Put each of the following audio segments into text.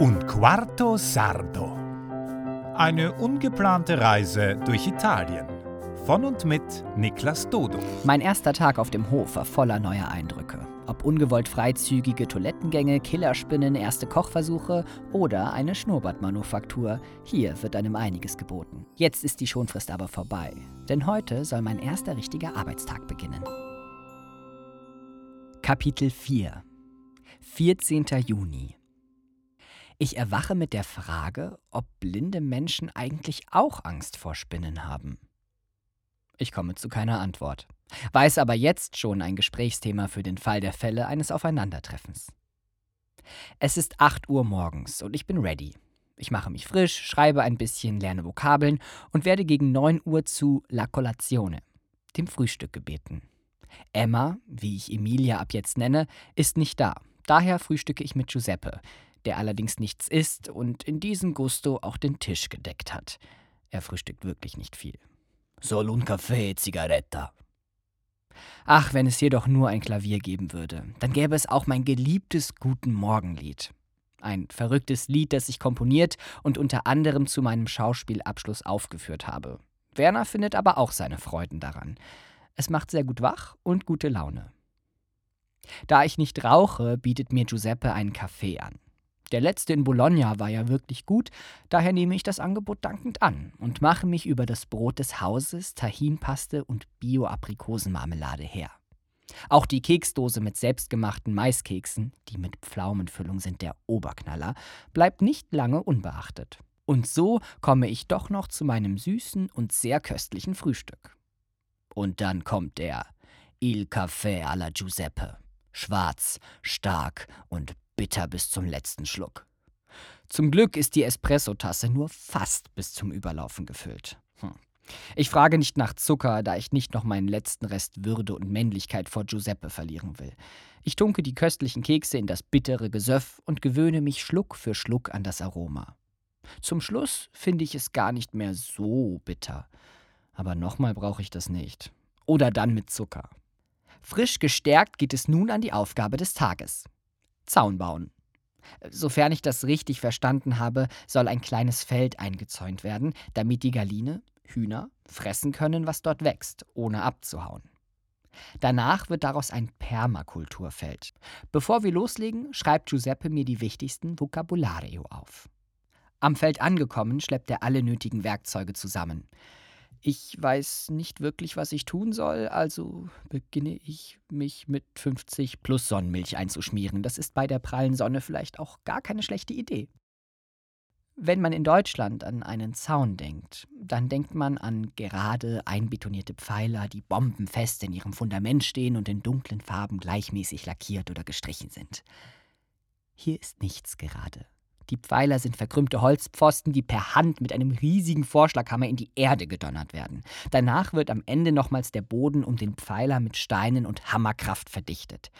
Un quarto sardo. Eine ungeplante Reise durch Italien. Von und mit Niklas Dodo. Mein erster Tag auf dem Hof war voller neuer Eindrücke. Ob ungewollt freizügige Toilettengänge, Killerspinnen, erste Kochversuche oder eine Schnurrbartmanufaktur, hier wird einem einiges geboten. Jetzt ist die Schonfrist aber vorbei, denn heute soll mein erster richtiger Arbeitstag beginnen. Kapitel 4 14. Juni Ich erwache mit der Frage, ob blinde Menschen eigentlich auch Angst vor Spinnen haben. Ich komme zu keiner Antwort, weiß aber jetzt schon ein Gesprächsthema für den Fall der Fälle eines Aufeinandertreffens. Es ist 8 Uhr morgens und ich bin ready. Ich mache mich frisch, schreibe ein bisschen, lerne Vokabeln und werde gegen 9 Uhr zu La Colazione, dem Frühstück gebeten. Emma, wie ich Emilia ab jetzt nenne, ist nicht da. Daher frühstücke ich mit Giuseppe, der allerdings nichts isst und in diesem Gusto auch den Tisch gedeckt hat. Er frühstückt wirklich nicht viel. Solo un caffè, Zigaretta. Ach, wenn es hier doch nur ein Klavier geben würde, dann gäbe es auch mein geliebtes Guten Morgenlied. Ein verrücktes Lied, das ich komponiert und unter anderem zu meinem Schauspielabschluss aufgeführt habe. Werner findet aber auch seine Freuden daran. Es macht sehr gut wach und gute Laune. Da ich nicht rauche, bietet mir Giuseppe einen Kaffee an. Der letzte in Bologna war ja wirklich gut, daher nehme ich das Angebot dankend an und mache mich über das Brot des Hauses, Tahinpaste und Bio-Aprikosenmarmelade her. Auch die Keksdose mit selbstgemachten Maiskeksen, die mit Pflaumenfüllung sind der Oberknaller, bleibt nicht lange unbeachtet. Und so komme ich doch noch zu meinem süßen und sehr köstlichen Frühstück. Und dann kommt der Il Café alla Giuseppe. Schwarz, stark und bitter bis zum letzten Schluck. Zum Glück ist die Espressotasse nur fast bis zum Überlaufen gefüllt. Hm. Ich frage nicht nach Zucker, da ich nicht noch meinen letzten Rest Würde und Männlichkeit vor Giuseppe verlieren will. Ich tunke die köstlichen Kekse in das bittere Gesöff und gewöhne mich Schluck für Schluck an das Aroma. Zum Schluss finde ich es gar nicht mehr so bitter. Aber nochmal brauche ich das nicht. Oder dann mit Zucker. Frisch gestärkt geht es nun an die Aufgabe des Tages. Zaun bauen. Sofern ich das richtig verstanden habe, soll ein kleines Feld eingezäunt werden, damit die Galine, Hühner, fressen können, was dort wächst, ohne abzuhauen. Danach wird daraus ein Permakulturfeld. Bevor wir loslegen, schreibt Giuseppe mir die wichtigsten Vocabulario auf. Am Feld angekommen, schleppt er alle nötigen Werkzeuge zusammen. Ich weiß nicht wirklich, was ich tun soll, also beginne ich, mich mit 50 plus Sonnenmilch einzuschmieren. Das ist bei der prallen Sonne vielleicht auch gar keine schlechte Idee. Wenn man in Deutschland an einen Zaun denkt, dann denkt man an gerade einbetonierte Pfeiler, die bombenfest in ihrem Fundament stehen und in dunklen Farben gleichmäßig lackiert oder gestrichen sind. Hier ist nichts gerade. Die Pfeiler sind verkrümmte Holzpfosten, die per Hand mit einem riesigen Vorschlaghammer in die Erde gedonnert werden. Danach wird am Ende nochmals der Boden um den Pfeiler mit Steinen und Hammerkraft verdichtet.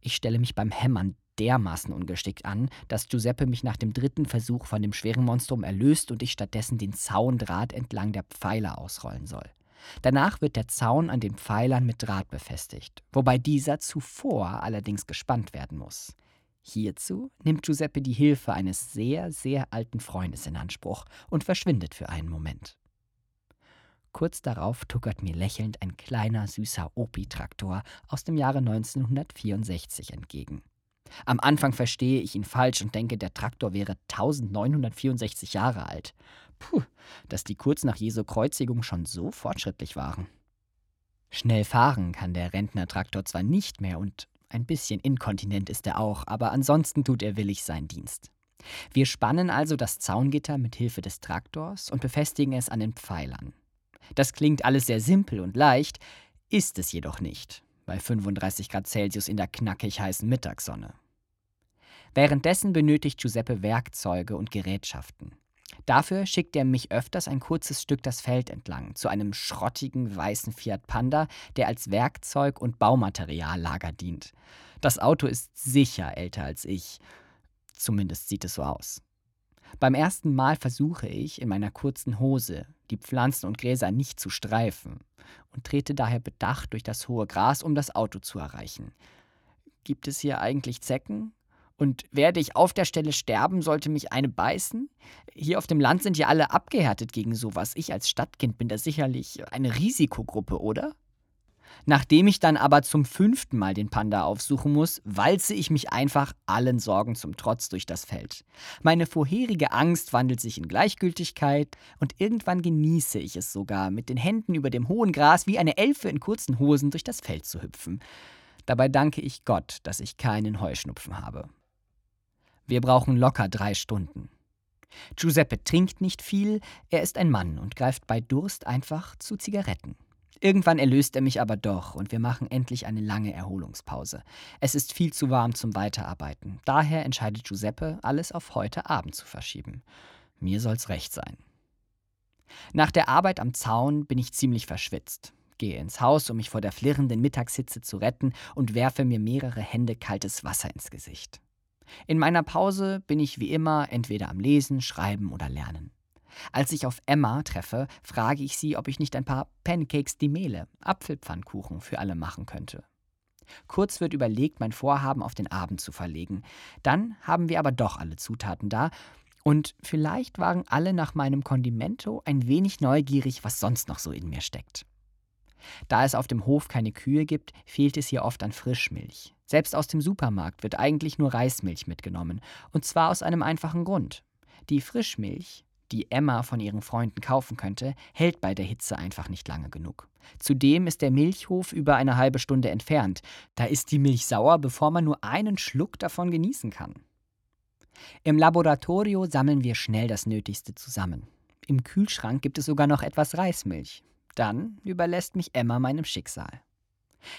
Ich stelle mich beim Hämmern dermaßen ungeschickt an, dass Giuseppe mich nach dem dritten Versuch von dem schweren Monstrum erlöst und ich stattdessen den Zaundraht entlang der Pfeiler ausrollen soll. Danach wird der Zaun an den Pfeilern mit Draht befestigt, wobei dieser zuvor allerdings gespannt werden muss. Hierzu nimmt Giuseppe die Hilfe eines sehr, sehr alten Freundes in Anspruch und verschwindet für einen Moment. Kurz darauf tuckert mir lächelnd ein kleiner, süßer Opi-Traktor aus dem Jahre 1964 entgegen. Am Anfang verstehe ich ihn falsch und denke, der Traktor wäre 1964 Jahre alt. Puh, dass die kurz nach Jesu Kreuzigung schon so fortschrittlich waren. Schnell fahren kann der Rentner-Traktor zwar nicht mehr und ein bisschen inkontinent ist er auch, aber ansonsten tut er willig seinen Dienst. Wir spannen also das Zaungitter mit Hilfe des Traktors und befestigen es an den Pfeilern. Das klingt alles sehr simpel und leicht, ist es jedoch nicht, bei 35 Grad Celsius in der knackig heißen Mittagssonne. Währenddessen benötigt Giuseppe Werkzeuge und Gerätschaften. Dafür schickt er mich öfters ein kurzes Stück das Feld entlang, zu einem schrottigen weißen Fiat Panda, der als Werkzeug- und Baumateriallager dient. Das Auto ist sicher älter als ich. Zumindest sieht es so aus. Beim ersten Mal versuche ich, in meiner kurzen Hose die Pflanzen und Gräser nicht zu streifen und trete daher bedacht durch das hohe Gras, um das Auto zu erreichen. Gibt es hier eigentlich Zecken? Und werde ich auf der Stelle sterben, sollte mich eine beißen? Hier auf dem Land sind ja alle abgehärtet gegen sowas. Ich als Stadtkind bin da sicherlich eine Risikogruppe, oder? Nachdem ich dann aber zum fünften Mal den Panda aufsuchen muss, walze ich mich einfach allen Sorgen zum Trotz durch das Feld. Meine vorherige Angst wandelt sich in Gleichgültigkeit und irgendwann genieße ich es sogar, mit den Händen über dem hohen Gras wie eine Elfe in kurzen Hosen durch das Feld zu hüpfen. Dabei danke ich Gott, dass ich keinen Heuschnupfen habe. Wir brauchen locker drei Stunden. Giuseppe trinkt nicht viel, er ist ein Mann und greift bei Durst einfach zu Zigaretten. Irgendwann erlöst er mich aber doch und wir machen endlich eine lange Erholungspause. Es ist viel zu warm zum Weiterarbeiten. Daher entscheidet Giuseppe, alles auf heute Abend zu verschieben. Mir soll's recht sein. Nach der Arbeit am Zaun bin ich ziemlich verschwitzt. Gehe ins Haus, um mich vor der flirrenden Mittagshitze zu retten und werfe mir mehrere Hände kaltes Wasser ins Gesicht. In meiner Pause bin ich wie immer entweder am Lesen, Schreiben oder Lernen. Als ich auf Emma treffe, frage ich sie, ob ich nicht ein paar Pancakes di Mele, Apfelpfannkuchen, für alle machen könnte. Kurz wird überlegt, mein Vorhaben auf den Abend zu verlegen. Dann haben wir aber doch alle Zutaten da und vielleicht waren alle nach meinem Kondimento ein wenig neugierig, was sonst noch so in mir steckt. Da es auf dem Hof keine Kühe gibt, fehlt es hier oft an Frischmilch. Selbst aus dem Supermarkt wird eigentlich nur Reismilch mitgenommen, und zwar aus einem einfachen Grund. Die Frischmilch die Emma von ihren Freunden kaufen könnte, hält bei der Hitze einfach nicht lange genug. Zudem ist der Milchhof über eine halbe Stunde entfernt. Da ist die Milch sauer, bevor man nur einen Schluck davon genießen kann. Im Laboratorio sammeln wir schnell das Nötigste zusammen. Im Kühlschrank gibt es sogar noch etwas Reismilch. Dann überlässt mich Emma meinem Schicksal.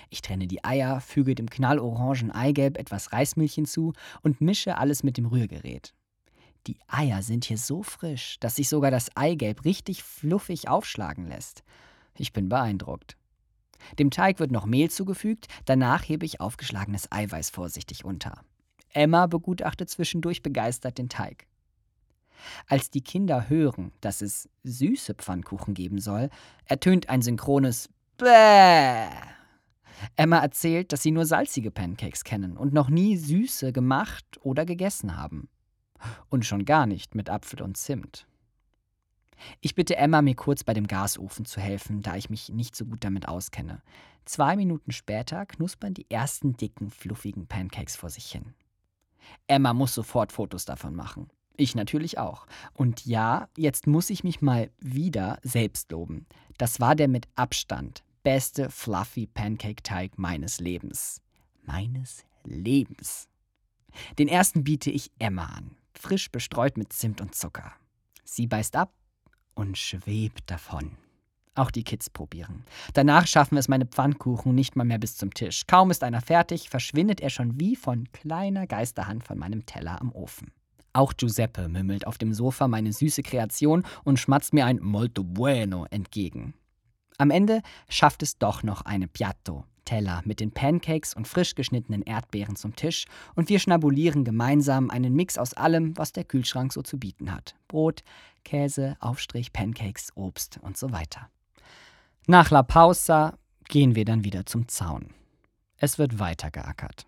Ich trenne die Eier, füge dem knallorangen Eigelb etwas Reismilch hinzu und mische alles mit dem Rührgerät. Die Eier sind hier so frisch, dass sich sogar das Eigelb richtig fluffig aufschlagen lässt. Ich bin beeindruckt. Dem Teig wird noch Mehl zugefügt, danach hebe ich aufgeschlagenes Eiweiß vorsichtig unter. Emma begutachtet zwischendurch begeistert den Teig. Als die Kinder hören, dass es süße Pfannkuchen geben soll, ertönt ein synchrones Bäh. Emma erzählt, dass sie nur salzige Pancakes kennen und noch nie süße gemacht oder gegessen haben. Und schon gar nicht mit Apfel und Zimt. Ich bitte Emma, mir kurz bei dem Gasofen zu helfen, da ich mich nicht so gut damit auskenne. Zwei Minuten später knuspern die ersten dicken, fluffigen Pancakes vor sich hin. Emma muss sofort Fotos davon machen. Ich natürlich auch. Und ja, jetzt muss ich mich mal wieder selbst loben. Das war der mit Abstand beste Fluffy Pancake-Teig meines Lebens. Meines Lebens. Den ersten biete ich Emma an frisch bestreut mit Zimt und Zucker. Sie beißt ab und schwebt davon. Auch die Kids probieren. Danach schaffen es meine Pfannkuchen nicht mal mehr bis zum Tisch. Kaum ist einer fertig, verschwindet er schon wie von kleiner Geisterhand von meinem Teller am Ofen. Auch Giuseppe mümmelt auf dem Sofa meine süße Kreation und schmatzt mir ein Molto bueno entgegen. Am Ende schafft es doch noch eine Piatto, Teller mit den Pancakes und frisch geschnittenen Erdbeeren zum Tisch und wir schnabulieren gemeinsam einen Mix aus allem, was der Kühlschrank so zu bieten hat. Brot, Käse, Aufstrich, Pancakes, Obst und so weiter. Nach La Pausa gehen wir dann wieder zum Zaun. Es wird weiter geackert.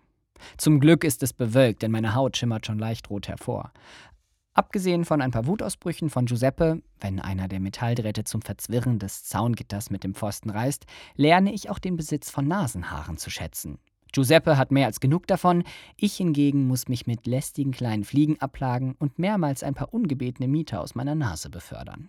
Zum Glück ist es bewölkt, denn meine Haut schimmert schon leicht rot hervor. Abgesehen von ein paar Wutausbrüchen von Giuseppe, wenn einer der Metalldrähte zum Verzwirren des Zaungitters mit dem Pfosten reißt, lerne ich auch den Besitz von Nasenhaaren zu schätzen. Giuseppe hat mehr als genug davon, ich hingegen muss mich mit lästigen kleinen Fliegen abplagen und mehrmals ein paar ungebetene Mieter aus meiner Nase befördern.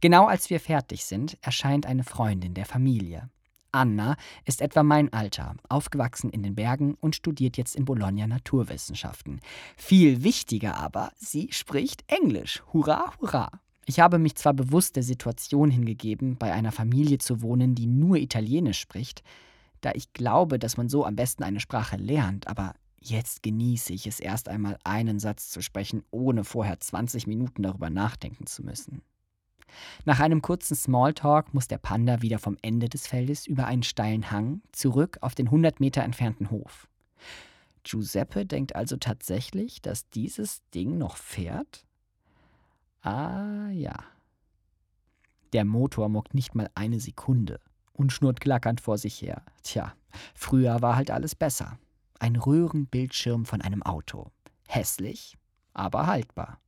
Genau als wir fertig sind, erscheint eine Freundin der Familie. Anna ist etwa mein Alter, aufgewachsen in den Bergen und studiert jetzt in Bologna Naturwissenschaften. Viel wichtiger aber, sie spricht Englisch. Hurra, hurra! Ich habe mich zwar bewusst der Situation hingegeben, bei einer Familie zu wohnen, die nur Italienisch spricht, da ich glaube, dass man so am besten eine Sprache lernt, aber jetzt genieße ich es erst einmal einen Satz zu sprechen, ohne vorher 20 Minuten darüber nachdenken zu müssen. Nach einem kurzen Smalltalk muss der Panda wieder vom Ende des Feldes über einen steilen Hang zurück auf den 100 Meter entfernten Hof. Giuseppe denkt also tatsächlich, dass dieses Ding noch fährt? Ah ja. Der Motor muckt nicht mal eine Sekunde und schnurrt klackernd vor sich her. Tja, früher war halt alles besser. ein Röhrenbildschirm von einem Auto. Hässlich, aber haltbar.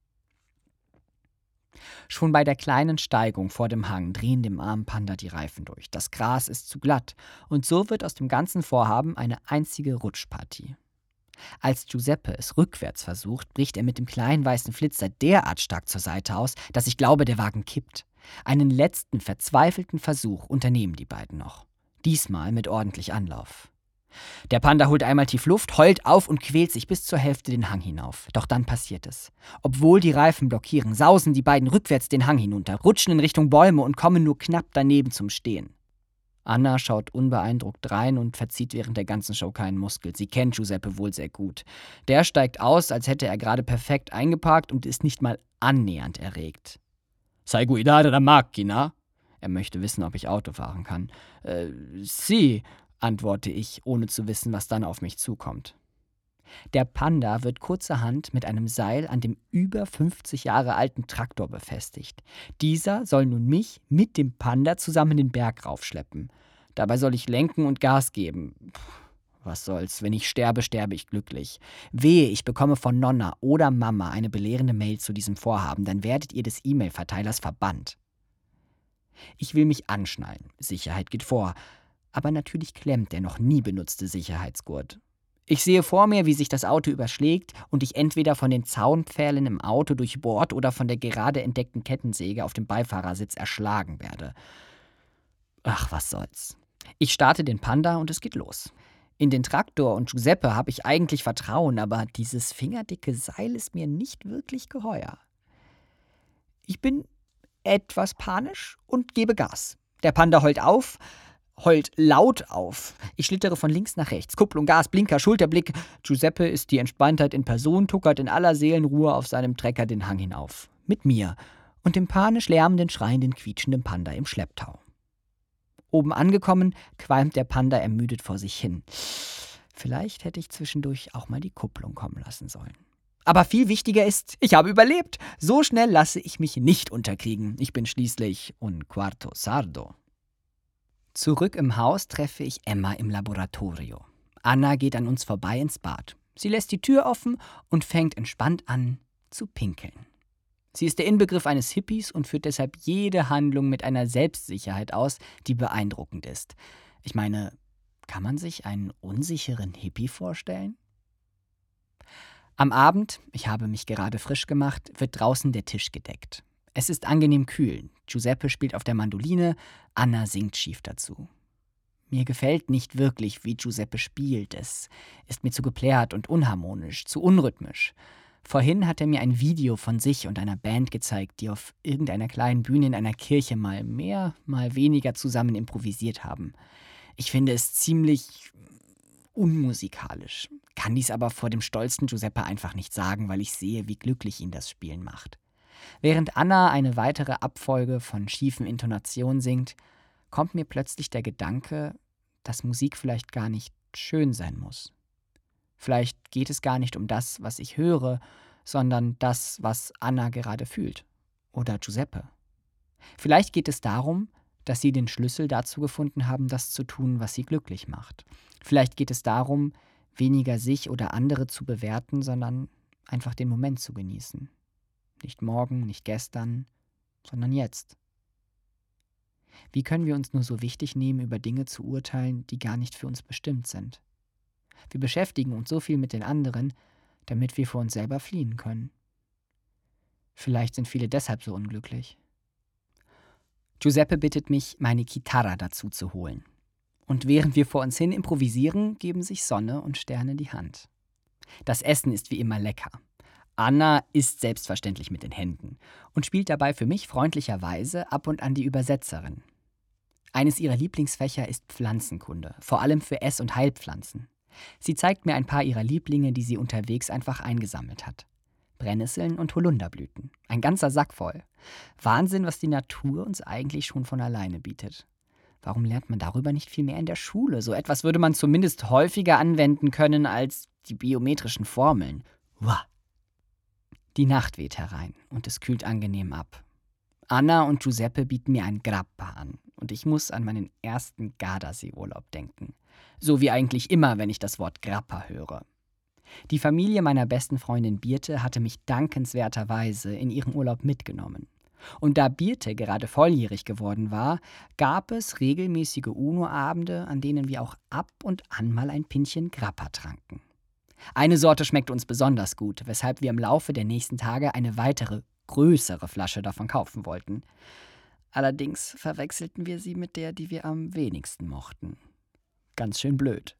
Schon bei der kleinen Steigung vor dem Hang drehen dem armen Panda die Reifen durch. Das Gras ist zu glatt und so wird aus dem ganzen Vorhaben eine einzige Rutschpartie. Als Giuseppe es rückwärts versucht, bricht er mit dem kleinen weißen Flitzer derart stark zur Seite aus, dass ich glaube, der Wagen kippt. Einen letzten verzweifelten Versuch unternehmen die beiden noch. Diesmal mit ordentlich Anlauf. Der Panda holt einmal tief Luft, heult auf und quält sich bis zur Hälfte den Hang hinauf. Doch dann passiert es. Obwohl die Reifen blockieren, sausen die beiden rückwärts den Hang hinunter, rutschen in Richtung Bäume und kommen nur knapp daneben zum Stehen. Anna schaut unbeeindruckt rein und verzieht während der ganzen Show keinen Muskel. Sie kennt Giuseppe wohl sehr gut. Der steigt aus, als hätte er gerade perfekt eingeparkt und ist nicht mal annähernd erregt. Sei guidare la macchina? Er möchte wissen, ob ich Auto fahren kann. Äh, si, antworte ich, ohne zu wissen, was dann auf mich zukommt. Der Panda wird kurzerhand mit einem Seil an dem über 50 Jahre alten Traktor befestigt. Dieser soll nun mich mit dem Panda zusammen den Berg raufschleppen. Dabei soll ich lenken und Gas geben. Puh, was soll's, wenn ich sterbe, sterbe ich glücklich. Wehe, ich bekomme von Nonna oder Mama eine belehrende Mail zu diesem Vorhaben, dann werdet ihr des E-Mail-Verteilers verbannt. Ich will mich anschnallen, Sicherheit geht vor, aber natürlich klemmt der noch nie benutzte Sicherheitsgurt. Ich sehe vor mir, wie sich das Auto überschlägt und ich entweder von den Zaunpfählen im Auto durchbohrt oder von der gerade entdeckten Kettensäge auf dem Beifahrersitz erschlagen werde. Ach, was soll's. Ich starte den Panda und es geht los. In den Traktor und Giuseppe habe ich eigentlich Vertrauen, aber dieses fingerdicke Seil ist mir nicht wirklich geheuer. Ich bin etwas panisch und gebe Gas. Der Panda heult auf, heult laut auf. Ich schlittere von links nach rechts. Kupplung, Gas, Blinker, Schulterblick. Giuseppe ist die Entspanntheit in Person, tuckert in aller Seelenruhe auf seinem Trecker den Hang hinauf. Mit mir und dem panisch lärmenden, schreienden, quietschenden Panda im Schlepptau. Oben angekommen, qualmt der Panda ermüdet vor sich hin. Vielleicht hätte ich zwischendurch auch mal die Kupplung kommen lassen sollen. Aber viel wichtiger ist, ich habe überlebt. So schnell lasse ich mich nicht unterkriegen. Ich bin schließlich un quarto sardo. Zurück im Haus treffe ich Emma im Laboratorio. Anna geht an uns vorbei ins Bad. Sie lässt die Tür offen und fängt entspannt an zu pinkeln. Sie ist der Inbegriff eines Hippies und führt deshalb jede Handlung mit einer Selbstsicherheit aus, die beeindruckend ist. Ich meine, kann man sich einen unsicheren Hippie vorstellen? Am Abend, ich habe mich gerade frisch gemacht, wird draußen der Tisch gedeckt. Es ist angenehm kühl. Giuseppe spielt auf der Mandoline, Anna singt schief dazu. Mir gefällt nicht wirklich, wie Giuseppe spielt. Es ist mir zu geplärt und unharmonisch, zu unrhythmisch. Vorhin hat er mir ein Video von sich und einer Band gezeigt, die auf irgendeiner kleinen Bühne in einer Kirche mal mehr, mal weniger zusammen improvisiert haben. Ich finde es ziemlich unmusikalisch, kann dies aber vor dem stolzen Giuseppe einfach nicht sagen, weil ich sehe, wie glücklich ihn das Spielen macht. Während Anna eine weitere Abfolge von schiefen Intonationen singt, kommt mir plötzlich der Gedanke, dass Musik vielleicht gar nicht schön sein muss. Vielleicht geht es gar nicht um das, was ich höre, sondern das, was Anna gerade fühlt. Oder Giuseppe. Vielleicht geht es darum, dass sie den Schlüssel dazu gefunden haben, das zu tun, was sie glücklich macht. Vielleicht geht es darum, weniger sich oder andere zu bewerten, sondern einfach den Moment zu genießen. Nicht morgen, nicht gestern, sondern jetzt. Wie können wir uns nur so wichtig nehmen, über Dinge zu urteilen, die gar nicht für uns bestimmt sind? Wir beschäftigen uns so viel mit den anderen, damit wir vor uns selber fliehen können. Vielleicht sind viele deshalb so unglücklich. Giuseppe bittet mich, meine Chitarra dazu zu holen. Und während wir vor uns hin improvisieren, geben sich Sonne und Sterne die Hand. Das Essen ist wie immer lecker. Anna isst selbstverständlich mit den Händen und spielt dabei für mich freundlicherweise ab und an die Übersetzerin. Eines ihrer Lieblingsfächer ist Pflanzenkunde, vor allem für Ess- und Heilpflanzen. Sie zeigt mir ein paar ihrer Lieblinge, die sie unterwegs einfach eingesammelt hat. Brennnesseln und Holunderblüten. Ein ganzer Sack voll. Wahnsinn, was die Natur uns eigentlich schon von alleine bietet. Warum lernt man darüber nicht viel mehr in der Schule? So etwas würde man zumindest häufiger anwenden können als die biometrischen Formeln. Uah. Die Nacht weht herein und es kühlt angenehm ab. Anna und Giuseppe bieten mir ein Grappa an und ich muss an meinen ersten Gardasee-Urlaub denken. So wie eigentlich immer, wenn ich das Wort Grappa höre. Die Familie meiner besten Freundin Birte hatte mich dankenswerterweise in ihren Urlaub mitgenommen. Und da Birte gerade volljährig geworden war, gab es regelmäßige UNO-Abende, an denen wir auch ab und an mal ein Pinchen Grappa tranken. Eine Sorte schmeckte uns besonders gut, weshalb wir im Laufe der nächsten Tage eine weitere, größere Flasche davon kaufen wollten. Allerdings verwechselten wir sie mit der, die wir am wenigsten mochten. Ganz schön blöd.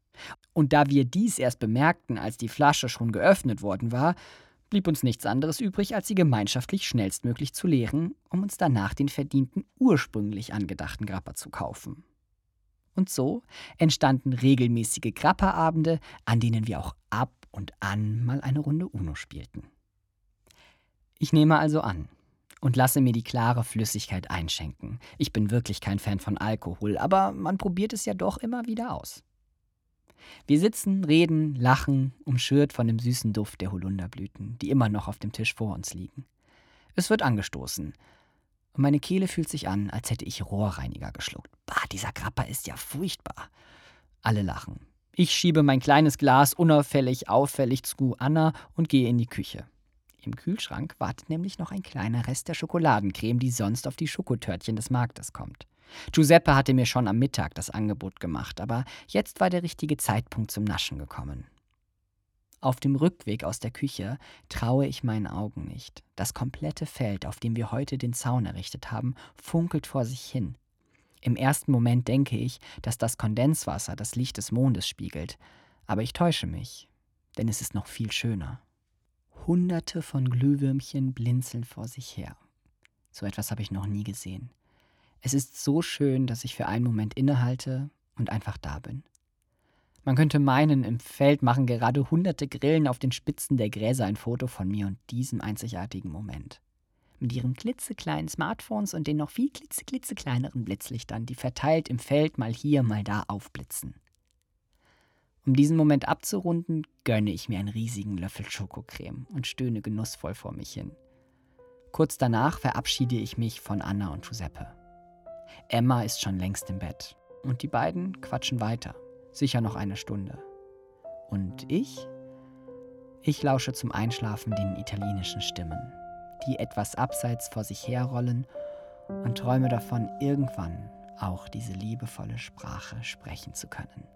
Und da wir dies erst bemerkten, als die Flasche schon geöffnet worden war, blieb uns nichts anderes übrig, als sie gemeinschaftlich schnellstmöglich zu leeren, um uns danach den verdienten ursprünglich angedachten Grappa zu kaufen. Und so entstanden regelmäßige Grappa-Abende, an denen wir auch ab und an mal eine Runde Uno spielten. Ich nehme also an und lasse mir die klare Flüssigkeit einschenken. Ich bin wirklich kein Fan von Alkohol, aber man probiert es ja doch immer wieder aus. Wir sitzen, reden, lachen, umschürt von dem süßen Duft der Holunderblüten, die immer noch auf dem Tisch vor uns liegen. Es wird angestoßen. Und meine Kehle fühlt sich an, als hätte ich Rohrreiniger geschluckt. Bah, dieser Grappa ist ja furchtbar. Alle lachen. Ich schiebe mein kleines Glas unauffällig, auffällig zu Anna und gehe in die Küche. Im Kühlschrank wartet nämlich noch ein kleiner Rest der Schokoladencreme, die sonst auf die Schokotörtchen des Marktes kommt. Giuseppe hatte mir schon am Mittag das Angebot gemacht, aber jetzt war der richtige Zeitpunkt zum Naschen gekommen. Auf dem Rückweg aus der Küche traue ich meinen Augen nicht. Das komplette Feld, auf dem wir heute den Zaun errichtet haben, funkelt vor sich hin. Im ersten Moment denke ich, dass das Kondenswasser das Licht des Mondes spiegelt, aber ich täusche mich, denn es ist noch viel schöner. Hunderte von Glühwürmchen blinzeln vor sich her. So etwas habe ich noch nie gesehen. Es ist so schön, dass ich für einen Moment innehalte und einfach da bin. Man könnte meinen, im Feld machen gerade hunderte Grillen auf den Spitzen der Gräser ein Foto von mir und diesem einzigartigen Moment. Mit ihren klitzekleinen Smartphones und den noch viel klitzeklitzekleineren Blitzlichtern, die verteilt im Feld mal hier, mal da aufblitzen. Um diesen Moment abzurunden, gönne ich mir einen riesigen Löffel Schokocreme und stöhne genussvoll vor mich hin. Kurz danach verabschiede ich mich von Anna und Giuseppe. Emma ist schon längst im Bett und die beiden quatschen weiter, sicher noch eine Stunde. Und ich? Ich lausche zum Einschlafen den italienischen Stimmen, die etwas abseits vor sich herrollen und träume davon, irgendwann auch diese liebevolle Sprache sprechen zu können.